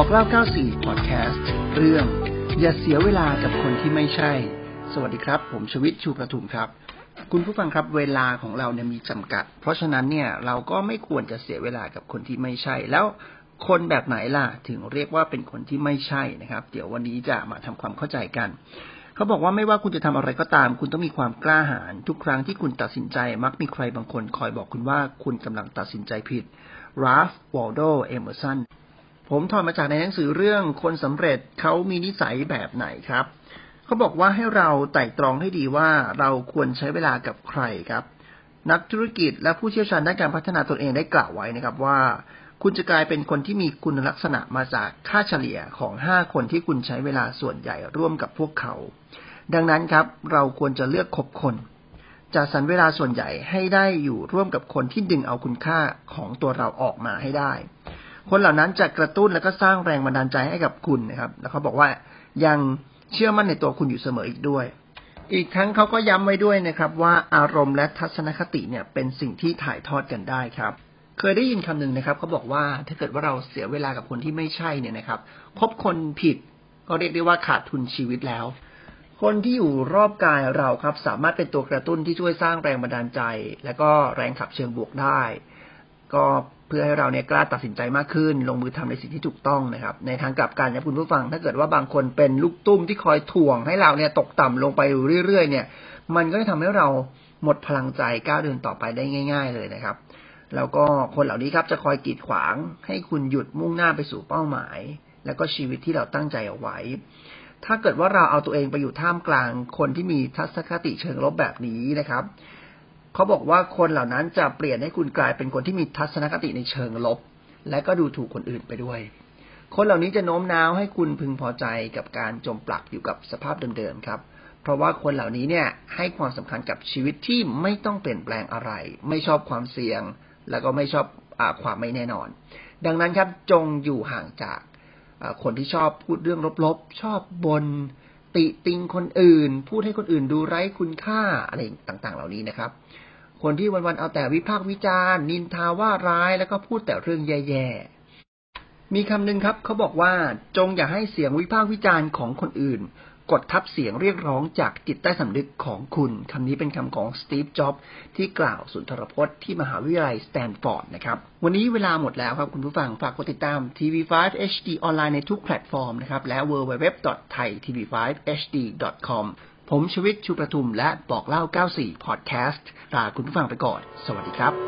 บอกเล่า 94 พอดแคสต์ เรื่อง อย่าเสียเวลากับคนที่ไม่ใช่ สวัสดีครับ ผมชวิตชูประทุมครับ คุณผู้ฟังครับเวลาของเราเนี่ยมีจำกัด เพราะฉะนั้นเนี่ยเราก็ไม่ควรจะเสียเวลากับคนที่ไม่ใช่ แล้วคนแบบไหนล่ะถึงเรียกว่าเป็นคนที่ไม่ใช่นะครับ เดี๋ยววันนี้จะมาทำความเข้าใจกันเขาบอกว่าไม่ว่าคุณจะทำอะไรก็ตาม คุณต้องมีความกล้าหาญทุกครั้งที่คุณตัดสินใจ มักมีใครบางคนคอยบอกคุณว่าคุณกำลังตัดสินใจผิดราฟวอลโดเอเมอร์สัน ผมถอดมาจากในหนังสือเรื่องคนสำเร็จเขามีนิสัยแบบไหนครับ เขาบอกว่าให้เราไตร่ตรองให้ดีว่าเราควรใช้เวลากับใครครับ นักธุรกิจและผู้เชี่ยวชาญด้านการพัฒนาตนเองได้กล่าวไว้นะครับว่า คุณจะกลายเป็นคนที่มีคุณลักษณะมาจากค่าเฉลี่ยของห้าคนที่คุณใช้เวลาส่วนใหญ่ร่วมกับพวกเขา ดังนั้นครับ เราควรจะเลือกคบคนจัดสรรเวลาส่วนใหญ่ให้ได้อยู่ร่วมกับคนที่ดึงเอาคุณค่าของตัวเราออกมาให้ได้ คนเหล่านั้นจะกระตุ้นและก็สร้างแรงบันดาลใจให้กับคุณนะครับ แล้วเขาบอกว่ายังเชื่อมั่นในตัวคุณอยู่เสมออีกด้วย อีกทั้งเขาก็ย้ำไว้ด้วยนะครับ ว่าอารมณ์และทัศนคติเนี่ยเป็นสิ่งที่ถ่ายทอดกันได้ครับ เคยได้ยินคำหนึ่งนะครับเขาบอกว่าถ้าเกิดว่าเราเสียเวลากับคนที่ไม่ใช่เนี่ยนะครับคบคนผิดก็เรียกได้ว่าขาดทุนชีวิตแล้ว คนที่อยู่รอบกายเราครับ สามารถเป็นตัวกระตุ้นที่ช่วยสร้างแรงบันดาลใจ และก็แรงขับเชิงบวกได้ ก็เพื่อให้เราเนี่ยกล้าตัดสินใจมากขึ้น ลงมือทำในสิ่งที่ถูกต้องนะครับ ในทางกลับกันนะคุณผู้ฟัง ถ้าเกิดว่าบางคนเป็นลูกตุ้มที่คอยถ่วงให้เราเนี่ยตกต่ำลงไปเรื่อยๆเนี่ย มันก็จะทำให้เราหมดพลังใจก้าวเดินต่อไปได้ง่าย ๆ เลยนะครับ แล้วก็คนเหล่านี้ครับจะคอยกีดขวางให้คุณหยุดมุ่งหน้าไปสู่เป้าหมาย แล้วก็ชีวิตที่เราตั้งใจเอาไว้ ถ้าเกิดว่าเราเอาตัวเองไปอยู่ท่ามกลางคนที่มีทัศนคติเชิงลบแบบนี้นะครับ เขาบอกว่าคนเหล่านั้นจะเปลี่ยนให้คุณกลายเป็นคนที่มีทัศนคติในเชิงลบ และก็ดูถูกคนอื่นไปด้วย คนเหล่านี้จะโน้มน้าวให้คุณพึงพอใจกับการจมปลักอยู่กับสภาพเดิมๆครับ เพราะว่าคนเหล่านี้เนี่ยให้ความสำคัญกับชีวิตที่ไม่ต้องเปลี่ยนแปลงอะไร ไม่ชอบความเสี่ยง แล้วก็ไม่ชอบอความไม่แน่นอน ดังนั้นครับจงอยู่ห่างจากคนที่ชอบพูดเรื่องลบๆ ชอบบนติติงคนอื่น พูดให้คนอื่นดูไร้คุณค่าอะไรต่างๆ เหล่านี้นะครับ คนที่วันๆเอาแต่วิพากษ์วิจารณ์ นินทาว่าร้ายแล้วก็พูดแต่เรื่องแย่ๆ มีคำหนึ่งครับเขาบอกว่าจงอย่าให้เสียงวิพากษ์วิจารณ์ของคนอื่น กดทับเสียงเรียกร้องจากจิตใต้สำนึกของคุณคำนี้เป็นคำของสตีฟจ็อบที่กล่าวสุนทรพจน์ที่มหาวิทยาลัยสแตนฟอร์ดนะครับ วันนี้เวลาหมดแล้วครับคุณผู้ฟังฝากกดติดตาม TV5 HD ออนไลน์ในทุกแพลตฟอร์มนะครับและ www.thaitv5hd.com ผมชวิตชูประทุมและบอกเล่า 94 พอดแคสต์ลาคุณผู้ฟังไปก่อน สวัสดีครับ